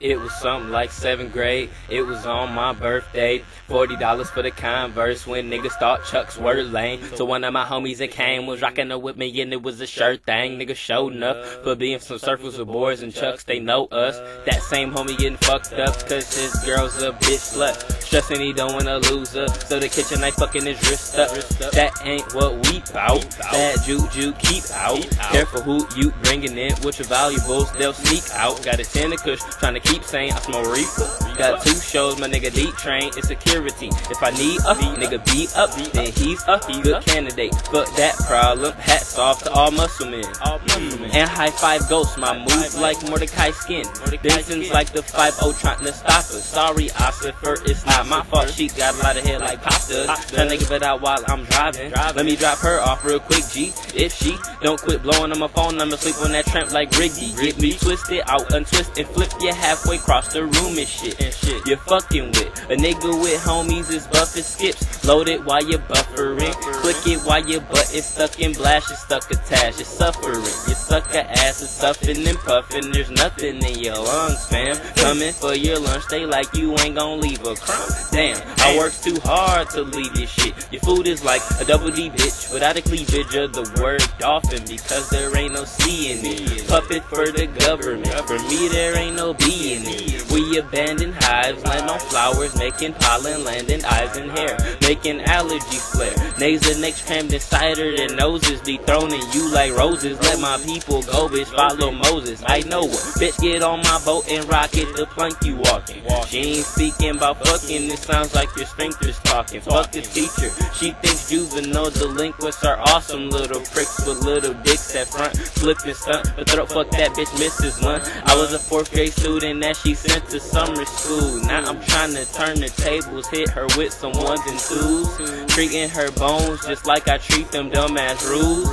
It was something like seventh grade. It was on my birthday. Forty dollars for the Converse when niggas thought Chucks were lame. So one of my homies that came was rocking up with me and it was a shirt thing. Niggas showed enough for being some surfers with boys and Chucks. They know us. That same homie getting fucked up cause his girl's a bitch slut. Stressing he don't wanna lose her. So the kitchen knife fucking his wrist up. That ain't what we bout. Bad juju keep out. Careful who you bringing in with your valuables. They'll sneak out. Got a ten kush trying to keep saying I smell reefer. Got two shows, my nigga deep train is security. If I need a nigga beat up, then he's a good candidate. Fuck that problem. Hats off to all muscle men. And high five ghosts, my move like Mordecai skin. Benson's like the 5-0 trying to stop us. Sorry, Ossifer, it's not my fault. She got a lot of hair like pasta. Trying to give it out while I'm driving. Let me drop her off real quick, G. If she don't quit blowing on my phone, I'ma sleep on that tramp like Rigby. Get me twisted, out untwist and flip you halfway across the room and shit. And shit. You're fucking with a nigga with homies is buffing skips. Load it while you're buffering. Click it while your butt is stuck in blast. You're stuck attached. You're suffering. You suck a ass is stuffing and puffing. There's nothing in your lungs, fam. Coming for your lunch, they like you ain't gonna leave a crumb. Damn, I work too hard to leave this shit. Your food is like a double D bitch without a cleavage of the word dolphin because there ain't no C in it. Puppet for the government. For me, there ain't no B in it. We abandon hives, land on flowers, making pollen, landing eyes and hair, making allergy flare. Nays next crammed inside her, their noses dethroning you like roses. Let my people go, bitch, follow Moses. I know what, bitch, get on my boat and rock it, the plank you walking. She ain't speaking about fucking, it sounds like your strength is talking. Fuck the teacher, she thinks juvenile delinquents are awesome little pricks with little dicks that front, flipping stunt. But throat fuck that bitch, Mrs. One. I was a fourth grade student that she sent to summer school. Now I'm trying to turn the tables, hit her with some ones and twos. Treating her bones just like I treat them dumbass rules.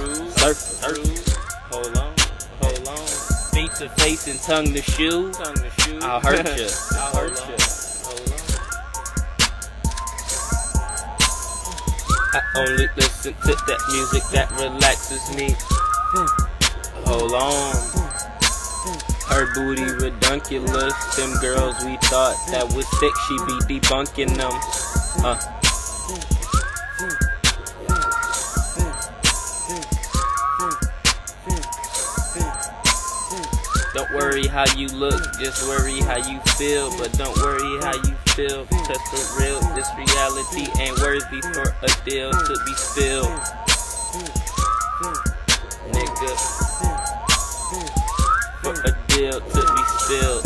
Hold on, hold on. Feet to face and tongue to shoe. I'll hurt you. I'll hurt you. I only listen to that music that relaxes me. Hold on. Her booty redunculous. Them girls we thought that was sick, she be debunking them. Uh. Don't worry how you look, just worry how you feel. But don't worry how you feel, because for real, this reality ain't worthy for a deal to be spilled. Nigga, for a deal to be spilled.